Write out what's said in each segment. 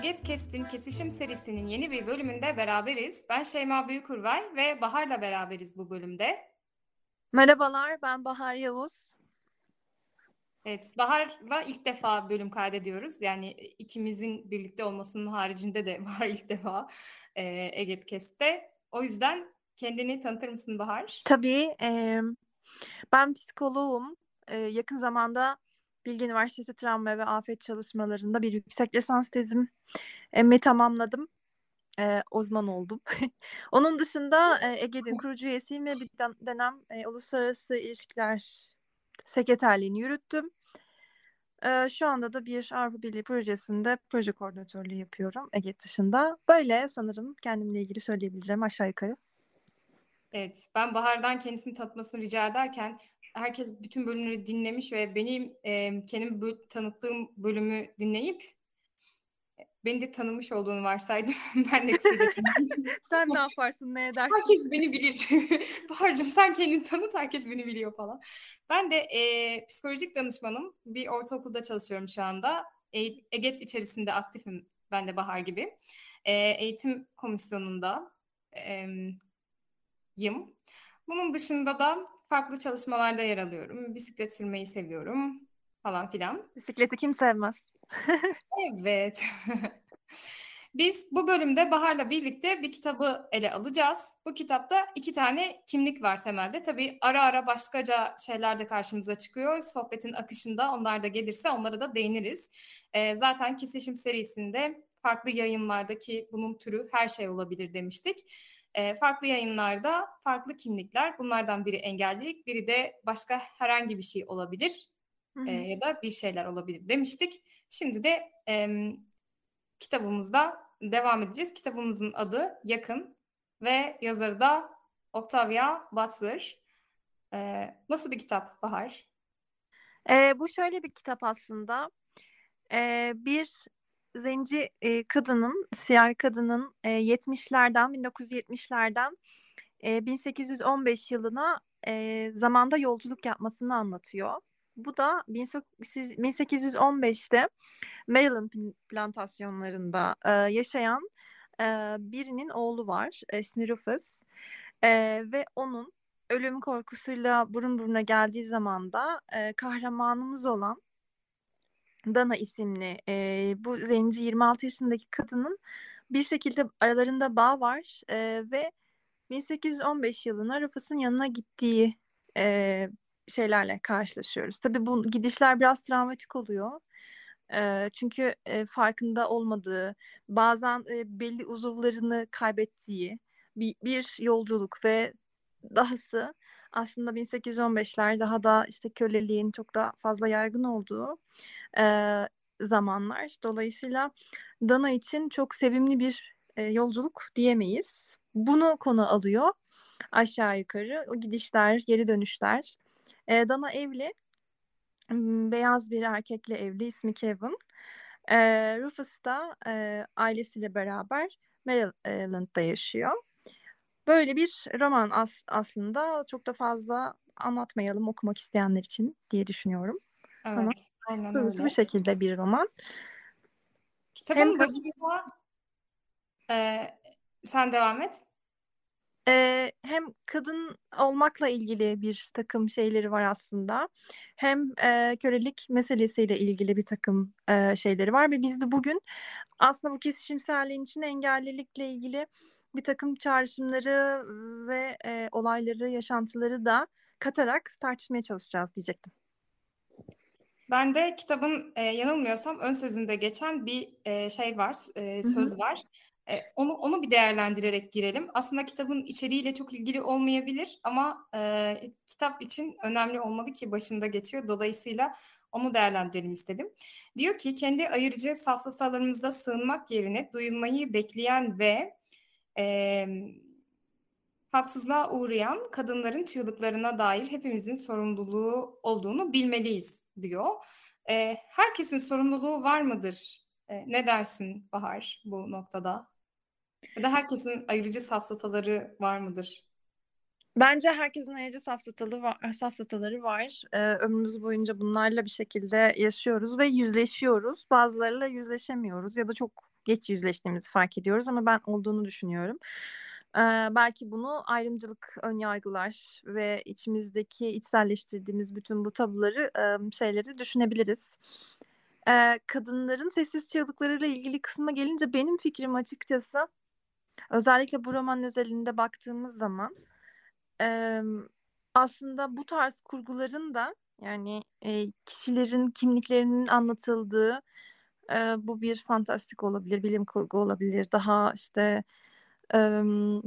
Eget Kest'in Kesişim serisinin yeni bir bölümünde beraberiz. Ben Şeyma Büyükurvay ve Bahar'la beraberiz bu bölümde. Merhabalar, ben Bahar Yavuz. Evet, Bahar'la ilk defa bölüm kaydediyoruz. Yani ikimizin birlikte olmasının haricinde de Bahar ilk defa e, Eget Kest'te. O yüzden kendini tanıtır mısın Bahar? Tabii, e, ben psikoloğum. E, yakın zamanda Bilgi Üniversitesi Travma ve Afet Çalışmalarında bir yüksek lisans tezimi tamamladım. E, uzman oldum. Onun dışında e, Ege'nin kurucu üyesiyim ve bir dönem e, uluslararası ilişkiler sekreterliğini yürüttüm. E, şu anda da bir Avrupa Birliği projesinde proje koordinatörlüğü yapıyorum Ege dışında. Böyle sanırım kendimle ilgili söyleyebileceğim aşağı yukarı. Evet, ben Bahar'dan kendisini tanıtmasını rica ederken herkes bütün bölümleri dinlemiş ve benim e, kendim bö- tanıttığım bölümü dinleyip beni de tanımış olduğunu varsaydım. ben de kısaca Sen ne yaparsın, ne edersin? Herkes beni bilir. Bahar'cığım sen kendini tanıt, herkes beni biliyor falan. Ben de e, psikolojik danışmanım. Bir ortaokulda çalışıyorum şu anda. E, EGET içerisinde aktifim ben de Bahar gibi. E, eğitim komisyonunda e, yım. Bunun dışında da farklı çalışmalarda yer alıyorum. Bisiklet sürmeyi seviyorum falan filan. Bisikleti kim sevmez? Evet. Biz bu bölümde Bahar'la birlikte bir kitabı ele alacağız. Bu kitapta iki tane kimlik var temelde. Tabii ara ara başkaca şeyler de karşımıza çıkıyor. Sohbetin akışında onlar da gelirse onlara da değiniriz. Ee, zaten Kesişim serisinde farklı yayınlardaki bunun türü her şey olabilir demiştik. E, farklı yayınlarda farklı kimlikler. Bunlardan biri engellilik, biri de başka herhangi bir şey olabilir. E, ya da bir şeyler olabilir demiştik. Şimdi de e, kitabımızda devam edeceğiz. Kitabımızın adı Yakın ve yazarı da Octavia Butler. E, nasıl bir kitap Bahar? E, bu şöyle bir kitap aslında. E, bir zenci e, kadının, siyah kadının e, 70'lerden, 1970'lerden e, 1815 yılına e, zamanda yolculuk yapmasını anlatıyor. Bu da 1815'te Maryland plantasyonlarında e, yaşayan e, birinin oğlu var. İsmi Rufus. E, ve onun ölüm korkusuyla burun buruna geldiği zaman da e, kahramanımız olan Dana isimli e, bu zenci 26 yaşındaki kadının bir şekilde aralarında bağ var e, ve 1815 yılına Rufus'un yanına gittiği e, şeylerle karşılaşıyoruz. Tabii bu gidişler biraz travmatik oluyor. E, çünkü e, farkında olmadığı, bazen e, belli uzuvlarını kaybettiği bir, bir yolculuk ve dahası aslında 1815'ler daha da işte köleliğin çok da fazla yaygın olduğu e, zamanlar. Dolayısıyla Dana için çok sevimli bir e, yolculuk diyemeyiz. Bunu konu alıyor aşağı yukarı. O gidişler, geri dönüşler. E, Dana evli. Beyaz bir erkekle evli. ismi Kevin. E, Rufus da e, ailesiyle beraber Maryland'da yaşıyor. Böyle bir roman as aslında çok da fazla anlatmayalım okumak isteyenler için diye düşünüyorum. Evet, Ama aynen öyle. bir şekilde bir roman. Kitabın Hem başında e, sen devam et. E, hem kadın olmakla ilgili bir takım şeyleri var aslında. Hem e, kölelik meselesiyle ilgili bir takım e, şeyleri var ve biz de bugün aslında bu kesişimselliğin için engellilikle ilgili bir takım çağrışımları ve e, olayları, yaşantıları da katarak tartışmaya çalışacağız diyecektim. Ben de kitabın e, yanılmıyorsam ön sözünde geçen bir e, şey var, e, söz var. E, onu onu bir değerlendirerek girelim. Aslında kitabın içeriğiyle çok ilgili olmayabilir ama e, kitap için önemli olmalı ki başında geçiyor. Dolayısıyla Onu değerlendirelim istedim. Diyor ki kendi ayırıcı safsatalarımızda sığınmak yerine duyulmayı bekleyen ve e, haksızlığa uğrayan kadınların çığlıklarına dair hepimizin sorumluluğu olduğunu bilmeliyiz diyor. E, herkesin sorumluluğu var mıdır? E, ne dersin Bahar bu noktada? Ya da herkesin ayırıcı safsataları var mıdır? Bence herkesin ayrıca safsatalı var, safsataları var. Ee, ömrümüz boyunca bunlarla bir şekilde yaşıyoruz ve yüzleşiyoruz. Bazılarıyla yüzleşemiyoruz ya da çok geç yüzleştiğimizi fark ediyoruz ama ben olduğunu düşünüyorum. Ee, belki bunu ayrımcılık, önyargılar ve içimizdeki içselleştirdiğimiz bütün bu tabuları, e, şeyleri düşünebiliriz. Ee, kadınların sessiz çığlıklarıyla ilgili kısma gelince benim fikrim açıkçası özellikle bu roman özelinde baktığımız zaman e, aslında bu tarz kurguların da yani e, kişilerin kimliklerinin anlatıldığı e, bu bir fantastik olabilir, bilim kurgu olabilir, daha işte e,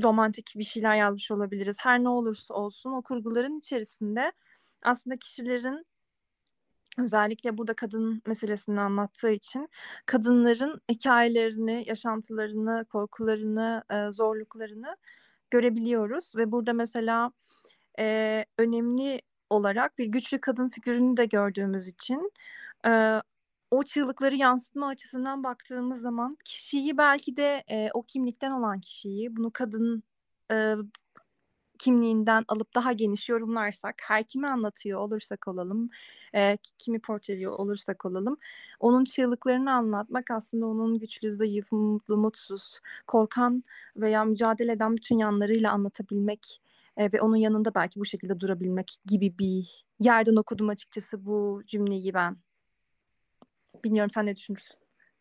romantik bir şeyler yazmış olabiliriz. Her ne olursa olsun o kurguların içerisinde aslında kişilerin özellikle burada kadın meselesini anlattığı için kadınların hikayelerini, yaşantılarını, korkularını, e, zorluklarını görebiliyoruz ve burada mesela e, önemli olarak bir güçlü kadın figürünü de gördüğümüz için e, o çığlıkları yansıtma açısından baktığımız zaman kişiyi belki de e, o kimlikten olan kişiyi bunu kadın e, kimliğinden alıp daha geniş yorumlarsak, her kimi anlatıyor olursak olalım, e, kimi portreliyor olursak olalım, onun çığlıklarını anlatmak aslında onun güçlü, zayıf, mutlu, mutsuz, korkan veya mücadele eden bütün yanlarıyla anlatabilmek e, ve onun yanında belki bu şekilde durabilmek gibi bir yerden okudum açıkçası bu cümleyi ben. Bilmiyorum sen ne düşünürsün?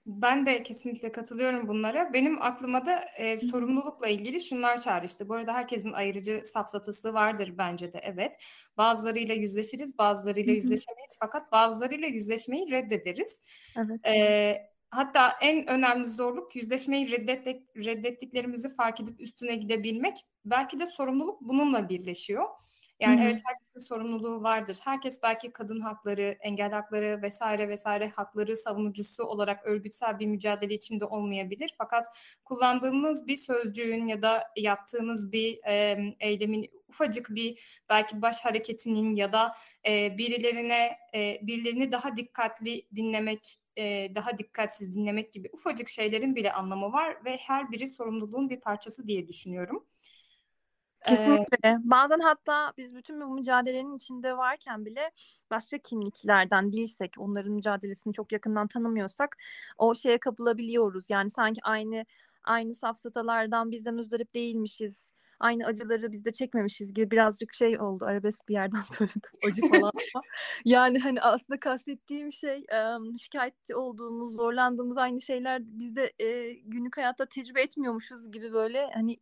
Ben de kesinlikle katılıyorum bunlara. Benim aklıma da e, sorumlulukla ilgili şunlar çağrıştı. Bu arada herkesin ayrıcı safsatası vardır bence de evet. Bazılarıyla yüzleşiriz, bazılarıyla yüzleşemeyiz. Fakat bazılarıyla yüzleşmeyi reddederiz. Evet. E, hatta en önemli zorluk yüzleşmeyi reddettik, reddettiklerimizi fark edip üstüne gidebilmek. Belki de sorumluluk bununla birleşiyor. Yani Hı hı. evet herkesin sorumluluğu vardır. Herkes belki kadın hakları, engel hakları vesaire vesaire hakları savunucusu olarak örgütsel bir mücadele içinde olmayabilir. Fakat kullandığımız bir sözcüğün ya da yaptığımız bir e, eylemin ufacık bir belki baş hareketinin ya da e, birilerine e, birilerini daha dikkatli dinlemek e, daha dikkatsiz dinlemek gibi ufacık şeylerin bile anlamı var ve her biri sorumluluğun bir parçası diye düşünüyorum. Kesinlikle. Bazen hatta biz bütün bu mücadelenin içinde varken bile başka kimliklerden değilsek, onların mücadelesini çok yakından tanımıyorsak o şeye kapılabiliyoruz. Yani sanki aynı aynı safsatalardan biz de müzdarip değilmişiz aynı acıları biz de çekmemişiz gibi birazcık şey oldu. Arabesk bir yerden söyledim acı falan ama yani hani aslında kastettiğim şey şikayetçi olduğumuz, zorlandığımız aynı şeyler biz de günlük hayatta tecrübe etmiyormuşuz gibi böyle hani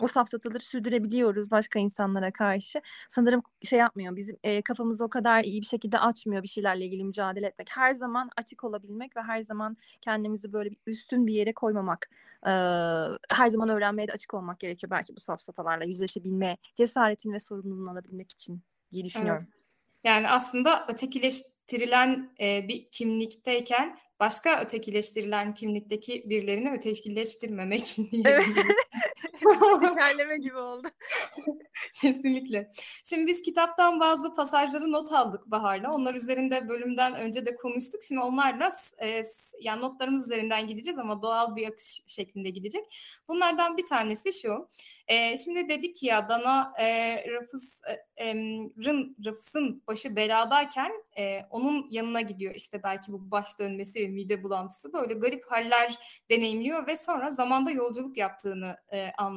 o safsataları sürdürebiliyoruz başka insanlara karşı. Sanırım şey yapmıyor. Bizim e, kafamızı o kadar iyi bir şekilde açmıyor bir şeylerle ilgili mücadele etmek. Her zaman açık olabilmek ve her zaman kendimizi böyle bir üstün bir yere koymamak. Her zaman öğrenmeye de açık olmak gerekiyor belki bu safsatalarla yüzleşebilme cesaretini ve sorumluluğunu alabilmek için diye düşünüyorum. Evet. Yani aslında ötekileştirilen e, bir kimlikteyken başka ötekileştirilen kimlikteki birilerini ötekileştirmemek. Evet. Tekerleme gibi oldu. Kesinlikle. Şimdi biz kitaptan bazı pasajları not aldık Bahar'la. Onlar üzerinde bölümden önce de konuştuk. Şimdi onlarla e, yani notlarımız üzerinden gideceğiz ama doğal bir akış şeklinde gidecek. Bunlardan bir tanesi şu. E, şimdi dedik ya Dana e, Rafız, e, Rın, Rafız'ın başı beladayken e, onun yanına gidiyor. İşte belki bu baş dönmesi ve mide bulantısı böyle garip haller deneyimliyor ve sonra zamanda yolculuk yaptığını e, anlıyor.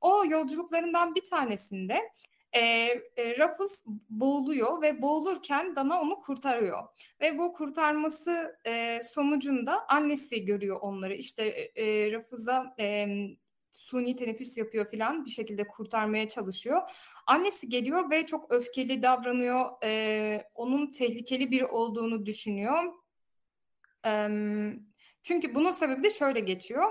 O yolculuklarından bir tanesinde e, e, boğuluyor ve boğulurken Dana onu kurtarıyor. Ve bu kurtarması e, sonucunda annesi görüyor onları. İşte e, Rafız'a e, suni teneffüs yapıyor filan bir şekilde kurtarmaya çalışıyor. Annesi geliyor ve çok öfkeli davranıyor. E, onun tehlikeli biri olduğunu düşünüyor. E, çünkü bunun sebebi de şöyle geçiyor.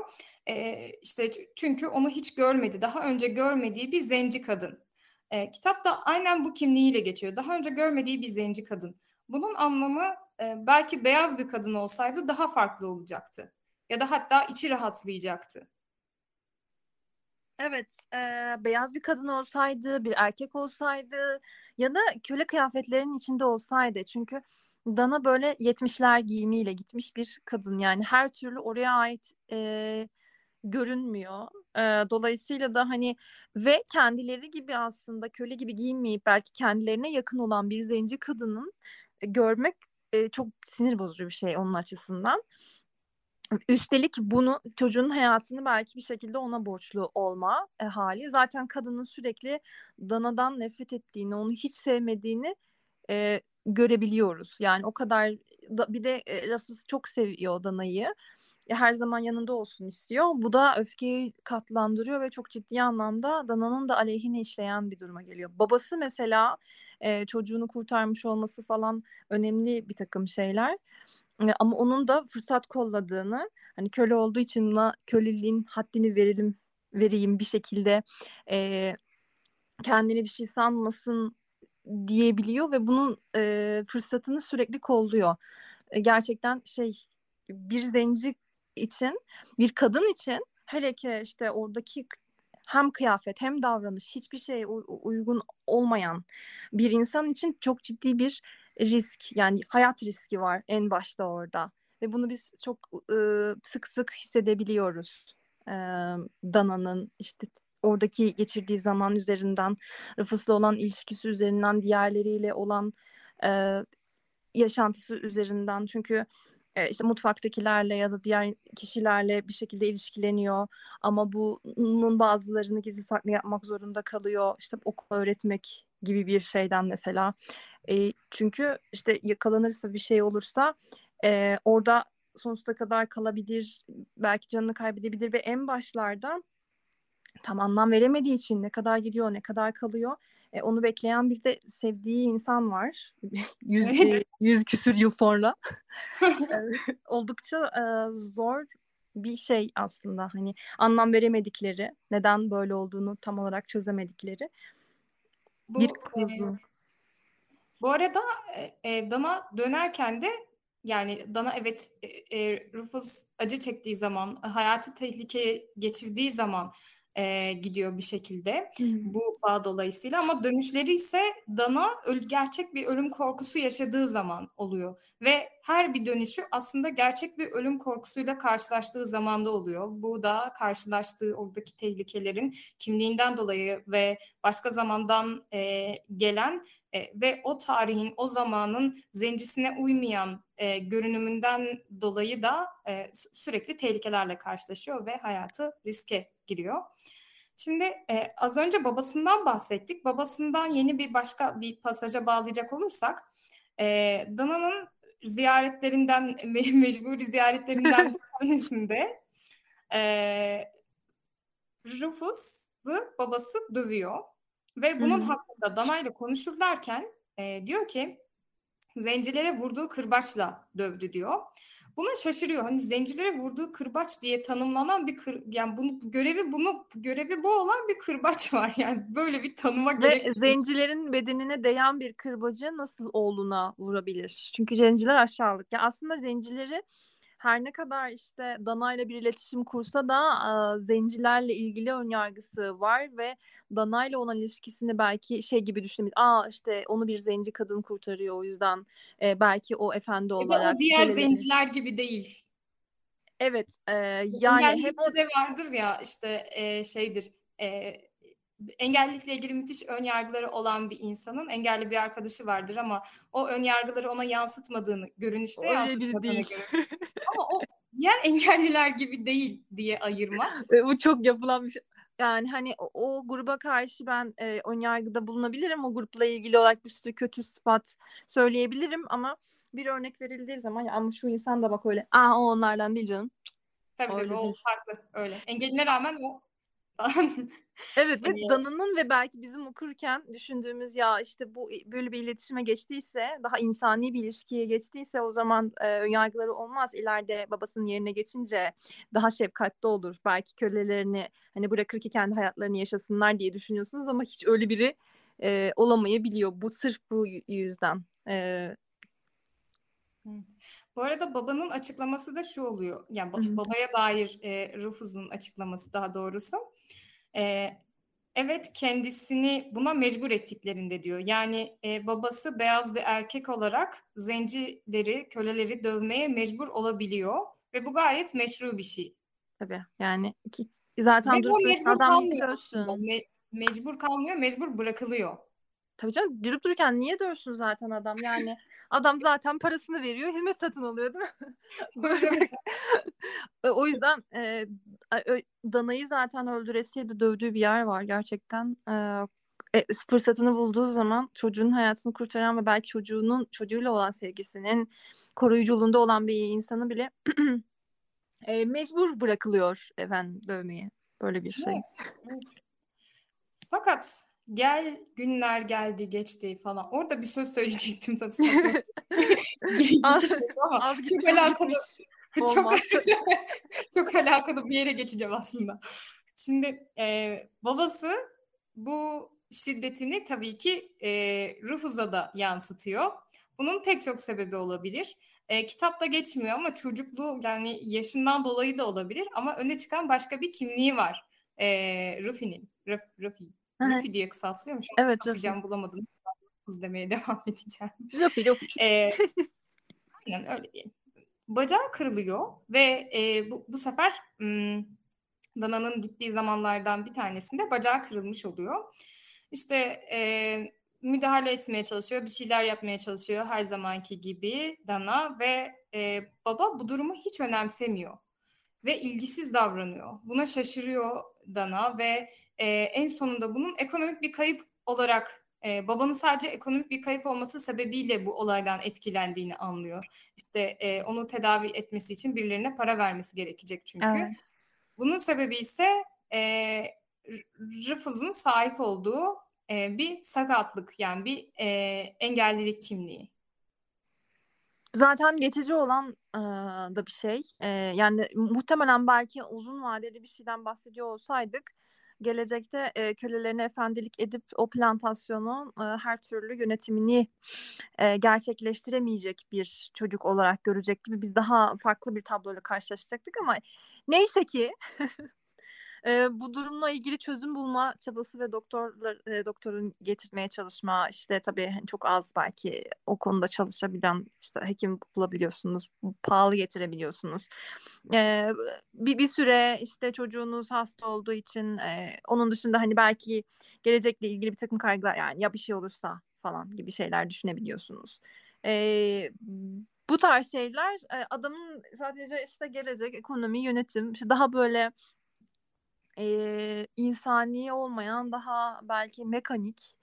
E, işte çünkü onu hiç görmedi. Daha önce görmediği bir zenci kadın. E, kitap da aynen bu kimliğiyle geçiyor. Daha önce görmediği bir zenci kadın. bunun anlamı e, belki beyaz bir kadın olsaydı daha farklı olacaktı. Ya da hatta içi rahatlayacaktı. Evet, e, beyaz bir kadın olsaydı, bir erkek olsaydı ya da köle kıyafetlerinin içinde olsaydı. Çünkü Dana böyle 70'ler giyimiyle gitmiş bir kadın. Yani her türlü oraya ait e, görünmüyor. E, dolayısıyla da hani ve kendileri gibi aslında köle gibi giyinmeyip belki kendilerine yakın olan bir zenci kadının e, görmek e, çok sinir bozucu bir şey onun açısından. Üstelik bunu çocuğun hayatını belki bir şekilde ona borçlu olma e, hali. Zaten kadının sürekli Dana'dan nefret ettiğini, onu hiç sevmediğini e, görebiliyoruz. Yani o kadar da, bir de e, Rafız çok seviyor Dana'yı. Her zaman yanında olsun istiyor. Bu da öfkeyi katlandırıyor ve çok ciddi anlamda Dana'nın da aleyhine işleyen bir duruma geliyor. Babası mesela e, çocuğunu kurtarmış olması falan önemli bir takım şeyler. E, ama onun da fırsat kolladığını, hani köle olduğu için buna köleliğin haddini verelim vereyim bir şekilde e, kendini bir şey sanmasın diyebiliyor ve bunun e, fırsatını sürekli kolluyor. E, gerçekten şey bir zenci için, bir kadın için hele ki işte oradaki hem kıyafet hem davranış hiçbir şey uygun olmayan bir insan için çok ciddi bir risk yani hayat riski var en başta orada ve bunu biz çok ıı, sık sık hissedebiliyoruz. Ee, Dana'nın işte oradaki geçirdiği zaman üzerinden Rıfıs'la olan ilişkisi üzerinden diğerleriyle olan e, yaşantısı üzerinden çünkü e, işte mutfaktakilerle ya da diğer kişilerle bir şekilde ilişkileniyor. Ama bunun bazılarını gizli saklı yapmak zorunda kalıyor. İşte okul öğretmek gibi bir şeyden mesela. E, çünkü işte yakalanırsa bir şey olursa e, orada sonsuza kadar kalabilir belki canını kaybedebilir ve en başlarda tam anlam veremediği için ne kadar gidiyor ne kadar kalıyor e, onu bekleyen bir de sevdiği insan var. yüz, e, yüz küsür yıl sonra. Oldukça e, zor bir şey aslında. Hani anlam veremedikleri, neden böyle olduğunu tam olarak çözemedikleri. Bu, bir e, bu arada e, e, Dana dönerken de yani Dana evet e, e, Rufus acı çektiği zaman, hayatı tehlikeye geçirdiği zaman e, gidiyor bir şekilde hmm. bu bağ dolayısıyla ama dönüşleri ise Dana öl gerçek bir ölüm korkusu yaşadığı zaman oluyor ve her bir dönüşü aslında gerçek bir ölüm korkusuyla karşılaştığı zamanda oluyor. Bu da karşılaştığı oradaki tehlikelerin kimliğinden dolayı ve başka zamandan e, gelen e, ve o tarihin, o zamanın zencisine uymayan e, görünümünden dolayı da e, sürekli tehlikelerle karşılaşıyor ve hayatı riske giriyor. Şimdi e, az önce babasından bahsettik. Babasından yeni bir başka bir pasaja bağlayacak olursak, e, Dana'nın ziyaretlerinden, me- mecburi ziyaretlerinden bir tanesinde e, Rufus'u babası dövüyor. Ve bunun Hı-hı. hakkında Dana ile konuşurlarken e, diyor ki zencilere vurduğu kırbaçla dövdü diyor. Buna şaşırıyor. Hani zencilere vurduğu kırbaç diye tanımlanan bir kır, yani bunu görevi bunu görevi bu olan bir kırbaç var. Yani böyle bir tanıma Ve gerek. Ve zencilerin bedenine değen bir kırbacı nasıl oğluna vurabilir? Çünkü zenciler aşağılık. Yani aslında zencileri her ne kadar işte Dana ile bir iletişim kursa da e, zencilerle ilgili önyargısı var ve Dana ile olan ilişkisini belki şey gibi düşünebilir. Aa işte onu bir zenci kadın kurtarıyor o yüzden e, belki o efendi olarak. O diğer söylenir. zenciler gibi değil. Evet e, yani hep o de vardır ya işte e, şeydir e, engellilikle ilgili müthiş ön yargıları olan bir insanın engelli bir arkadaşı vardır ama o ön yargıları ona yansıtmadığını görünüşte Öyle yansıtmadığını değil. ama o diğer engelliler gibi değil diye ayırma. E, bu çok yapılan bir şey. Yani hani o, o gruba karşı ben e, ön yargıda bulunabilirim. O grupla ilgili olarak bir sürü kötü sıfat söyleyebilirim ama bir örnek verildiği zaman ya ama şu insan da bak öyle. Aa o onlardan değil canım. Tabii öyle tabii değil. o farklı öyle. Engeline rağmen o Evet ve Dana'nın ve belki bizim okurken düşündüğümüz ya işte bu böyle bir iletişime geçtiyse daha insani bir ilişkiye geçtiyse o zaman e, önyargıları olmaz. İleride babasının yerine geçince daha şefkatli olur. Belki kölelerini hani bırakır ki kendi hayatlarını yaşasınlar diye düşünüyorsunuz ama hiç öyle biri e, olamayabiliyor. Bu sırf bu yüzden. E, Bu arada babanın açıklaması da şu oluyor. Yani ba- Hı hı. babaya dair e, Rufus'un açıklaması daha doğrusu. E, evet kendisini buna mecbur ettiklerinde diyor. Yani e, babası beyaz bir erkek olarak zencileri, köleleri dövmeye mecbur olabiliyor. Ve bu gayet meşru bir şey. Tabii yani ki, zaten durup dururken adam kalmıyor dövsün. Me- mecbur kalmıyor, mecbur bırakılıyor. Tabii canım durup dururken niye dövsün zaten adam yani adam zaten parasını veriyor hizmet satın alıyor değil mi? Böyle- o yüzden e, Dana'yı zaten öldüresiye de dövdüğü bir yer var gerçekten. E, e, fırsatını bulduğu zaman çocuğun hayatını kurtaran ve belki çocuğunun çocuğuyla olan sevgisinin koruyuculuğunda olan bir insanı bile e, mecbur bırakılıyor efendim dövmeye. Böyle bir şey. Evet. Fakat gel günler geldi geçti falan. Orada bir söz söyleyecektim Az çok alakalı çok, alakalı bir yere geçeceğim aslında. Şimdi e, babası bu şiddetini tabii ki e, Rufus'a da yansıtıyor. Bunun pek çok sebebi olabilir. E, kitapta geçmiyor ama çocukluğu yani yaşından dolayı da olabilir ama öne çıkan başka bir kimliği var. E, Rufi'nin. Ruf, Rufi. Hı hı. Rufi diye kısaltılıyormuş. Evet, Bakacağım bulamadım. Demeye devam edeceğim. Lofi, lofi. Ee, aynen öyle diyelim. Bacağı kırılıyor ve e, bu, bu sefer m, Dana'nın gittiği zamanlardan bir tanesinde bacağı kırılmış oluyor. İşte e, müdahale etmeye çalışıyor, bir şeyler yapmaya çalışıyor her zamanki gibi Dana ve e, baba bu durumu hiç önemsemiyor ve ilgisiz davranıyor. Buna şaşırıyor Dana ve e, en sonunda bunun ekonomik bir kayıp olarak e, babanın sadece ekonomik bir kayıp olması sebebiyle bu olaydan etkilendiğini anlıyor. İşte e, onu tedavi etmesi için birilerine para vermesi gerekecek çünkü. Evet. Bunun sebebi ise e, R- Rufus'un sahip olduğu e, bir sakatlık yani bir e, engellilik kimliği. Zaten geçici olan e, da bir şey. E, yani muhtemelen belki uzun vadeli bir şeyden bahsediyor olsaydık gelecekte e, kölelerine efendilik edip o plantasyonun e, her türlü yönetimini e, gerçekleştiremeyecek bir çocuk olarak görecekti. ve Biz daha farklı bir tabloyla karşılaşacaktık ama neyse ki e, bu durumla ilgili çözüm bulma çabası ve doktorlar e, doktorun getirmeye çalışma işte tabii hani çok az belki o konuda çalışabilen işte hekim bulabiliyorsunuz pahalı getirebiliyorsunuz e, bir bir süre işte çocuğunuz hasta olduğu için e, onun dışında hani belki gelecekle ilgili bir takım kaygılar yani ya bir şey olursa falan gibi şeyler düşünebiliyorsunuz. E, bu tarz şeyler adamın sadece işte gelecek ekonomi yönetim işte daha böyle e, insani olmayan daha belki mekanik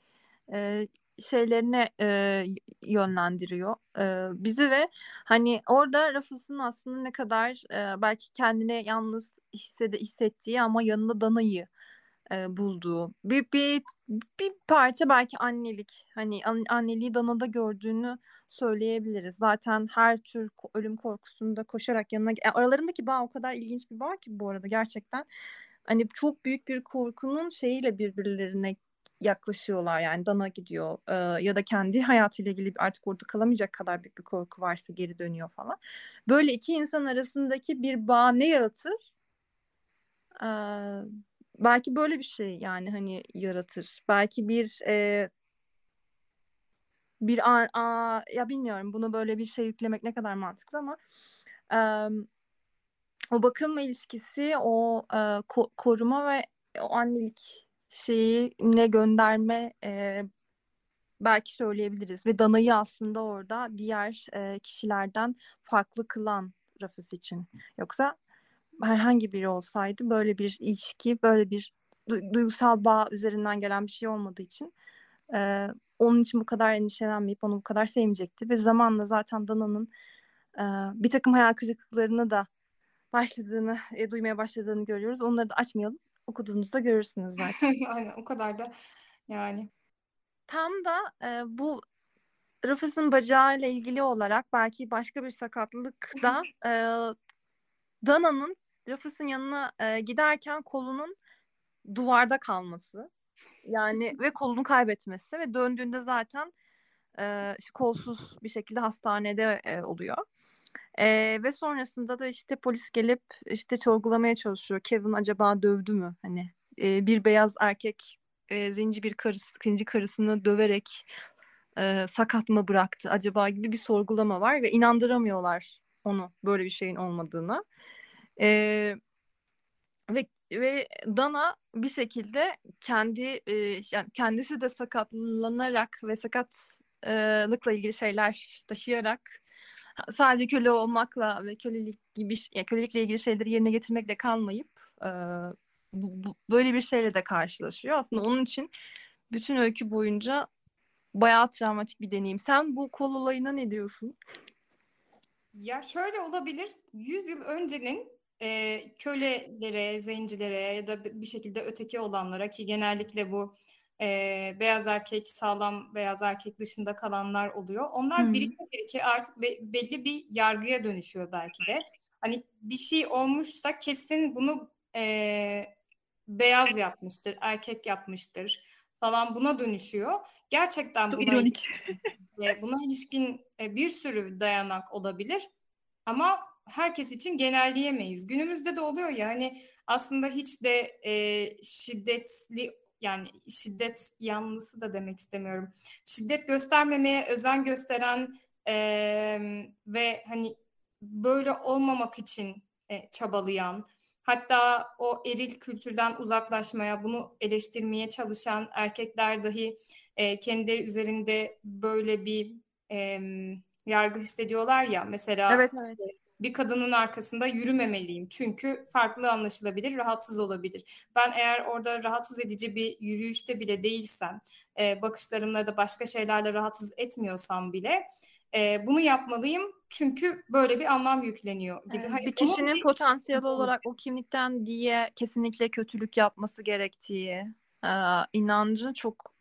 e, şeylerine e, yönlendiriyor. E, bizi ve hani orada Rufus'un aslında ne kadar e, belki kendine yalnız hissede, hissettiği ama yanında Dana'yı e, bulduğu. Bir, bir bir parça belki annelik hani an- anneliği Dana'da gördüğünü söyleyebiliriz. Zaten her tür ölüm korkusunda koşarak yanına e, aralarındaki bağ o kadar ilginç bir bağ ki bu arada gerçekten hani çok büyük bir korkunun şeyiyle birbirlerine yaklaşıyorlar yani Dana gidiyor e, ya da kendi hayatıyla ilgili artık orada kalamayacak kadar büyük bir korku varsa geri dönüyor falan. Böyle iki insan arasındaki bir bağ ne yaratır? E, belki böyle bir şey yani hani yaratır. Belki bir e, bir a, a, ya bilmiyorum bunu böyle bir şey yüklemek ne kadar mantıklı ama e, o bakım ilişkisi, o e, ko- koruma ve o annelik şeyine gönderme e, belki söyleyebiliriz ve Dana'yı aslında orada diğer e, kişilerden farklı kılan Rafız için. Yoksa herhangi biri olsaydı böyle bir ilişki, böyle bir du- duygusal bağ üzerinden gelen bir şey olmadığı için e, onun için bu kadar endişelenmeyip onu bu kadar sevmeyecekti ve zamanla zaten Dana'nın e, bir takım hayal kırıklıklarını da başladığını, e, duymaya başladığını görüyoruz. Onları da açmayalım. Okuduğunuzda görürsünüz zaten. Aynen o kadar da yani. Tam da e, bu Rufus'un bacağıyla ilgili olarak belki başka bir sakatlıkta e, Dana'nın Rufus'un yanına e, giderken kolunun duvarda kalması. Yani ve kolunu kaybetmesi ve döndüğünde zaten e, kolsuz bir şekilde hastanede e, oluyor. E, ve sonrasında da işte polis gelip işte sorgulamaya çalışıyor. Kevin acaba dövdü mü? Hani e, bir beyaz erkek e, zenci bir karısı, zenci karısını döverek e, sakat mı bıraktı acaba gibi bir sorgulama var ve inandıramıyorlar onu böyle bir şeyin olmadığına. E, ve ve Dana bir şekilde kendi e, yani kendisi de sakatlanarak ve sakatlıkla ilgili şeyler taşıyarak sadece köle olmakla ve kölelik gibi yani kölelikle ilgili şeyleri yerine getirmekle kalmayıp e, bu, bu, böyle bir şeyle de karşılaşıyor. Aslında onun için bütün öykü boyunca bayağı travmatik bir deneyim. Sen bu kol olayına ne diyorsun? Ya şöyle olabilir. 100 yıl öncenin e, kölelere, zencilere ya da bir şekilde öteki olanlara ki genellikle bu e, beyaz erkek, sağlam beyaz erkek dışında kalanlar oluyor. Onlar hmm. birike artık be, belli bir yargıya dönüşüyor belki de. Hani bir şey olmuşsa kesin bunu e, beyaz yapmıştır, erkek yapmıştır falan buna dönüşüyor. Gerçekten Çok buna ironik. ilişkin, buna ilişkin bir sürü dayanak olabilir. Ama herkes için genelleyemeyiz. Günümüzde de oluyor ya hani aslında hiç de e, şiddetli yani şiddet yanlısı da demek istemiyorum. Şiddet göstermemeye özen gösteren e, ve hani böyle olmamak için e, çabalayan hatta o eril kültürden uzaklaşmaya bunu eleştirmeye çalışan erkekler dahi e, kendi üzerinde böyle bir e, yargı hissediyorlar ya mesela evet, evet. Işte, bir kadının arkasında yürümemeliyim. Çünkü farklı anlaşılabilir, rahatsız olabilir. Ben eğer orada rahatsız edici bir yürüyüşte bile değilsem, e, bakışlarımla da başka şeylerle rahatsız etmiyorsam bile e, bunu yapmalıyım. Çünkü böyle bir anlam yükleniyor gibi. Hani bir kişinin bir... potansiyel olarak o kimlikten diye kesinlikle kötülük yapması gerektiği e, inancı çok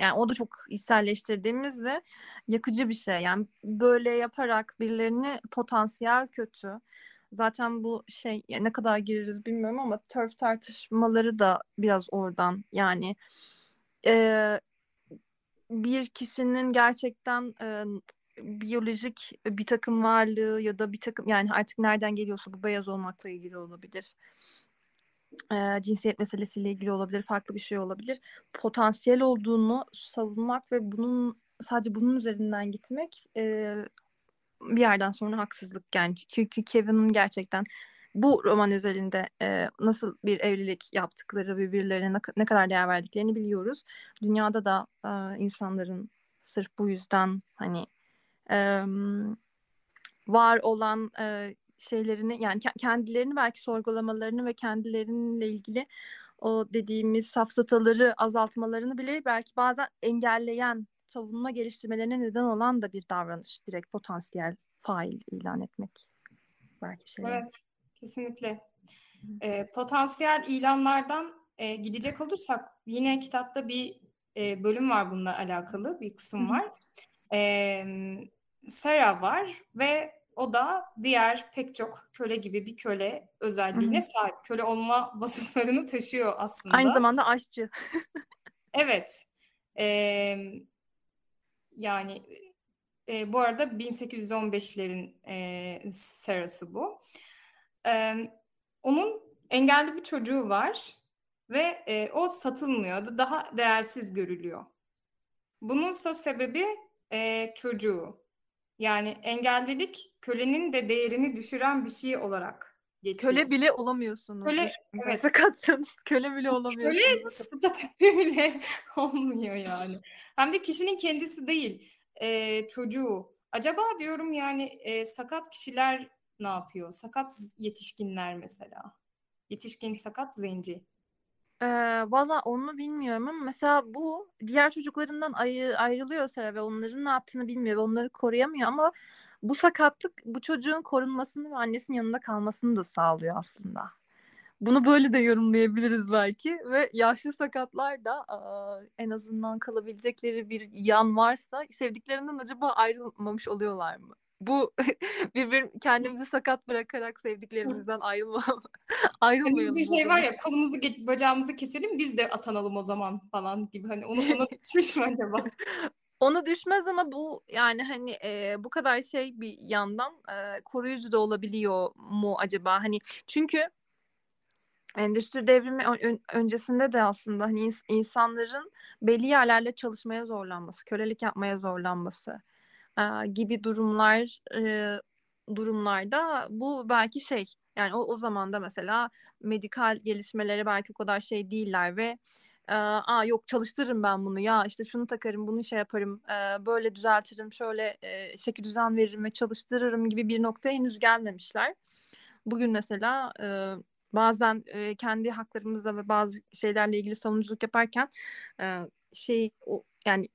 yani o da çok içselleştirdiğimiz ve yakıcı bir şey. Yani böyle yaparak birilerini potansiyel kötü. Zaten bu şey ne kadar gireriz bilmiyorum ama turf tartışmaları da biraz oradan. Yani e, bir kişinin gerçekten e, biyolojik bir takım varlığı ya da bir takım yani artık nereden geliyorsa bu beyaz olmakla ilgili olabilir e, cinsiyet meselesiyle ilgili olabilir, farklı bir şey olabilir. Potansiyel olduğunu savunmak ve bunun sadece bunun üzerinden gitmek e, bir yerden sonra haksızlık yani. Çünkü Kevin'in gerçekten bu roman özelinde e, nasıl bir evlilik yaptıkları, birbirlerine ne, kadar değer verdiklerini biliyoruz. Dünyada da e, insanların sırf bu yüzden hani e, var olan e, şeylerini yani kendilerini belki sorgulamalarını ve kendileriyle ilgili o dediğimiz safsataları azaltmalarını bile belki bazen engelleyen savunma geliştirmelerine neden olan da bir davranış direkt potansiyel fail ilan etmek belki şey. Evet kesinlikle. E, potansiyel ilanlardan e, gidecek olursak yine kitapta bir e, bölüm var bununla alakalı bir kısım var. E, Sarah var ve o da diğer pek çok köle gibi bir köle özelliğine Hı-hı. sahip. Köle olma vasıflarını taşıyor aslında. Aynı zamanda aşçı. evet. Ee, yani e, bu arada 1815'lerin e, serası bu. E, onun engelli bir çocuğu var ve e, o satılmıyor. Daha değersiz görülüyor. Bununsa sebebi e, çocuğu. Yani engellilik kölenin de değerini düşüren bir şey olarak geçiyor. Köle bile olamıyorsunuz. Köle, evet. Sakatsanız köle bile olamıyorsunuz. Köle bile olmuyor yani. Hem de kişinin kendisi değil, e, çocuğu. Acaba diyorum yani e, sakat kişiler ne yapıyor? Sakat yetişkinler mesela. Yetişkin sakat zenci. Ee, valla onu bilmiyorum ama mesela bu diğer çocuklarından ayrı, ayrılıyor Sera ve onların ne yaptığını bilmiyor ve onları koruyamıyor ama bu sakatlık bu çocuğun korunmasını ve annesinin yanında kalmasını da sağlıyor aslında. Bunu böyle de yorumlayabiliriz belki ve yaşlı sakatlar da en azından kalabilecekleri bir yan varsa sevdiklerinden acaba ayrılmamış oluyorlar mı? Bu bir kendimizi sakat bırakarak sevdiklerimizden ayrılma ayrılmayalım. Hani bir şey var ya kolumuzu bacağımızı keselim biz de atanalım o zaman falan gibi hani onu ona düşmüş mü acaba? Onu düşmez ama bu yani hani e, bu kadar şey bir yandan e, koruyucu da olabiliyor mu acaba? Hani çünkü endüstri devrimi ön- öncesinde de aslında hani ins- insanların belli yerlerle çalışmaya zorlanması, kölelik yapmaya zorlanması e, gibi durumlar e, durumlarda bu belki şey yani o, o zaman da mesela medikal gelişmeleri belki o kadar şey değiller ve e, aa yok çalıştırırım ben bunu ya işte şunu takarım bunu şey yaparım e, böyle düzeltirim şöyle e, şekil düzen veririm ve çalıştırırım gibi bir noktaya henüz gelmemişler. Bugün mesela e, bazen e, kendi haklarımızla ve bazı şeylerle ilgili savunuculuk yaparken e, şey o, yani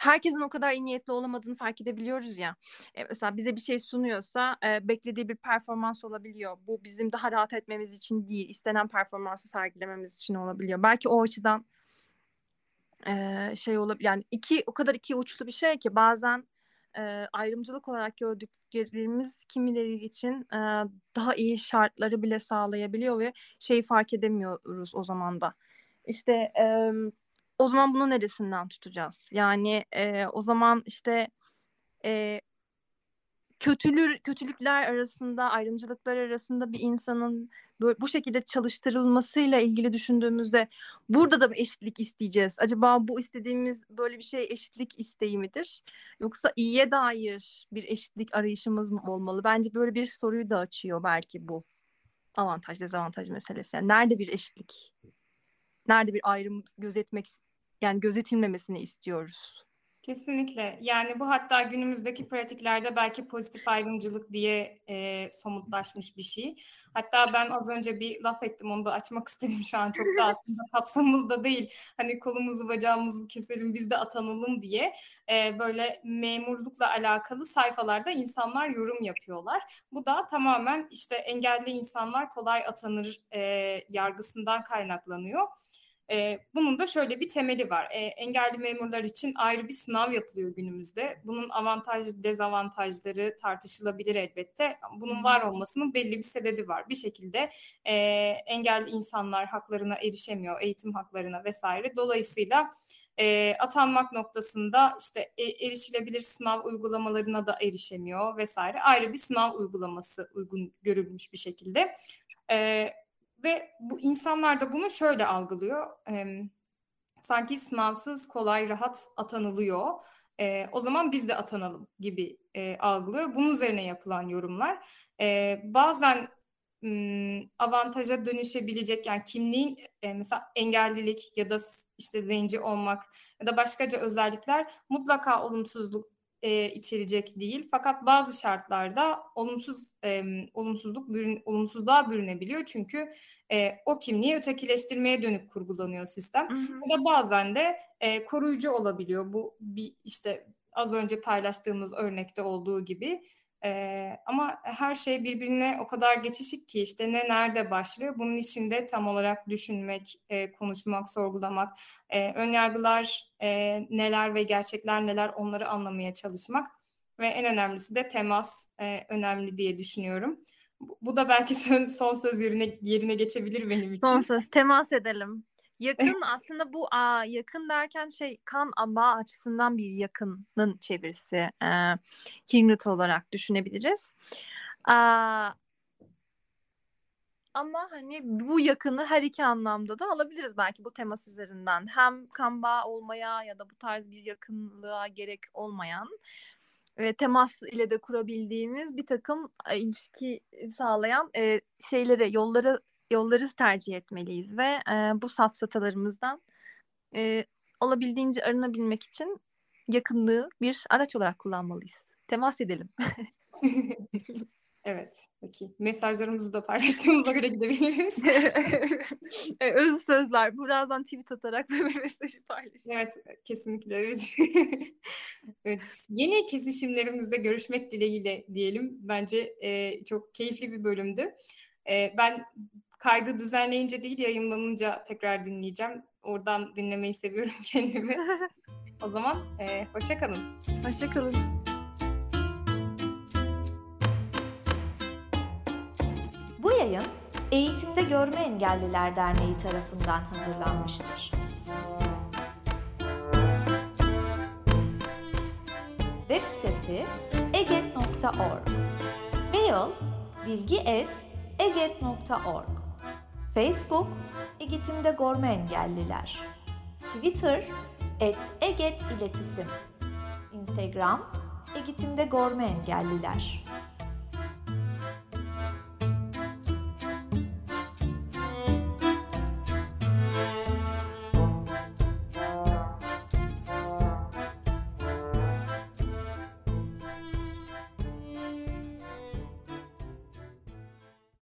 herkesin o kadar iyi niyetli olamadığını fark edebiliyoruz ya. E, mesela bize bir şey sunuyorsa e, beklediği bir performans olabiliyor. Bu bizim daha rahat etmemiz için değil, istenen performansı sergilememiz için olabiliyor. Belki o açıdan e, şey olabilir. Yani iki o kadar iki uçlu bir şey ki bazen e, ayrımcılık olarak gördüklerimiz kimileri için e, daha iyi şartları bile sağlayabiliyor ve şeyi fark edemiyoruz o zaman da. İşte e, o zaman bunu neresinden tutacağız? Yani e, o zaman işte e, kötülür kötülükler arasında, ayrımcılıklar arasında bir insanın böyle bu şekilde çalıştırılmasıyla ilgili düşündüğümüzde burada da eşitlik isteyeceğiz. Acaba bu istediğimiz böyle bir şey eşitlik isteği midir? Yoksa iyiye dair bir eşitlik arayışımız mı olmalı? Bence böyle bir soruyu da açıyor belki bu avantaj dezavantaj meselesi. Yani nerede bir eşitlik? Nerede bir ayrım gözetmek yani gözetilmemesini istiyoruz? Kesinlikle. Yani bu hatta günümüzdeki pratiklerde belki pozitif ayrımcılık diye e, somutlaşmış bir şey. Hatta ben az önce bir laf ettim onu da açmak istedim şu an çok da aslında kapsamımızda değil. Hani kolumuzu bacağımızı keselim biz de atanalım diye e, böyle memurlukla alakalı sayfalarda insanlar yorum yapıyorlar. Bu da tamamen işte engelli insanlar kolay atanır e, yargısından kaynaklanıyor. E, bunun da şöyle bir temeli var. E, engelli memurlar için ayrı bir sınav yapılıyor günümüzde. Bunun avantaj dezavantajları tartışılabilir elbette. Bunun var olmasının belli bir sebebi var. Bir şekilde e, engelli insanlar haklarına erişemiyor, eğitim haklarına vesaire. Dolayısıyla e, atanmak noktasında işte e, erişilebilir sınav uygulamalarına da erişemiyor vesaire. Ayrı bir sınav uygulaması uygun görülmüş bir şekilde. E, ve bu insanlar da bunu şöyle algılıyor. E, sanki sınavsız, kolay, rahat atanılıyor. E, o zaman biz de atanalım gibi e, algılıyor. Bunun üzerine yapılan yorumlar. E, bazen avantaja dönüşebilecek yani kimliğin mesela engellilik ya da işte zenci olmak ya da başkaca özellikler mutlaka olumsuzluk e, içerecek değil. Fakat bazı şartlarda olumsuz e, olumsuzluk bürün, olumsuzluğa bürünebiliyor. Çünkü e, o kimliği ötekileştirmeye dönük kurgulanıyor sistem. Hı hı. Bu da bazen de e, koruyucu olabiliyor. Bu bir işte az önce paylaştığımız örnekte olduğu gibi. Ee, ama her şey birbirine o kadar geçişik ki işte ne nerede başlıyor. Bunun içinde tam olarak düşünmek, e, konuşmak, sorgulamak, e, önyargılar e, neler ve gerçekler neler onları anlamaya çalışmak ve en önemlisi de temas e, önemli diye düşünüyorum. Bu, da belki son söz yerine yerine geçebilir benim için. Son söz temas edelim. Yakın aslında bu a, yakın derken şey kan ama açısından bir yakının çevirisi e, Kingut olarak düşünebiliriz. A, ama hani bu yakını her iki anlamda da alabiliriz belki bu temas üzerinden. Hem kan bağı olmaya ya da bu tarz bir yakınlığa gerek olmayan e, temas ile de kurabildiğimiz bir takım ilişki sağlayan e, şeylere, yolları yolları tercih etmeliyiz ve e, bu safsatalarımızdan e, olabildiğince arınabilmek için yakınlığı bir araç olarak kullanmalıyız. Temas edelim. evet, peki. Mesajlarımızı da paylaştığımıza göre gidebiliriz. e, öz sözler. Birazdan tweet atarak böyle mesajı paylaşacağız. Evet, kesinlikle. Evet. evet. Yeni kesişimlerimizde görüşmek dileğiyle diyelim. Bence e, çok keyifli bir bölümdü. E, ben kaydı düzenleyince değil yayınlanınca tekrar dinleyeceğim. Oradan dinlemeyi seviyorum kendimi. o zaman e, hoşça kalın. Hoşça kalın. Bu yayın Eğitimde Görme Engelliler Derneği tarafından hazırlanmıştır. Web sitesi eget.org Mail bilgi.eget.org Facebook Eğitimde Görme Engelliler. Twitter et Eget İletisim. Instagram Eğitimde Görme Engelliler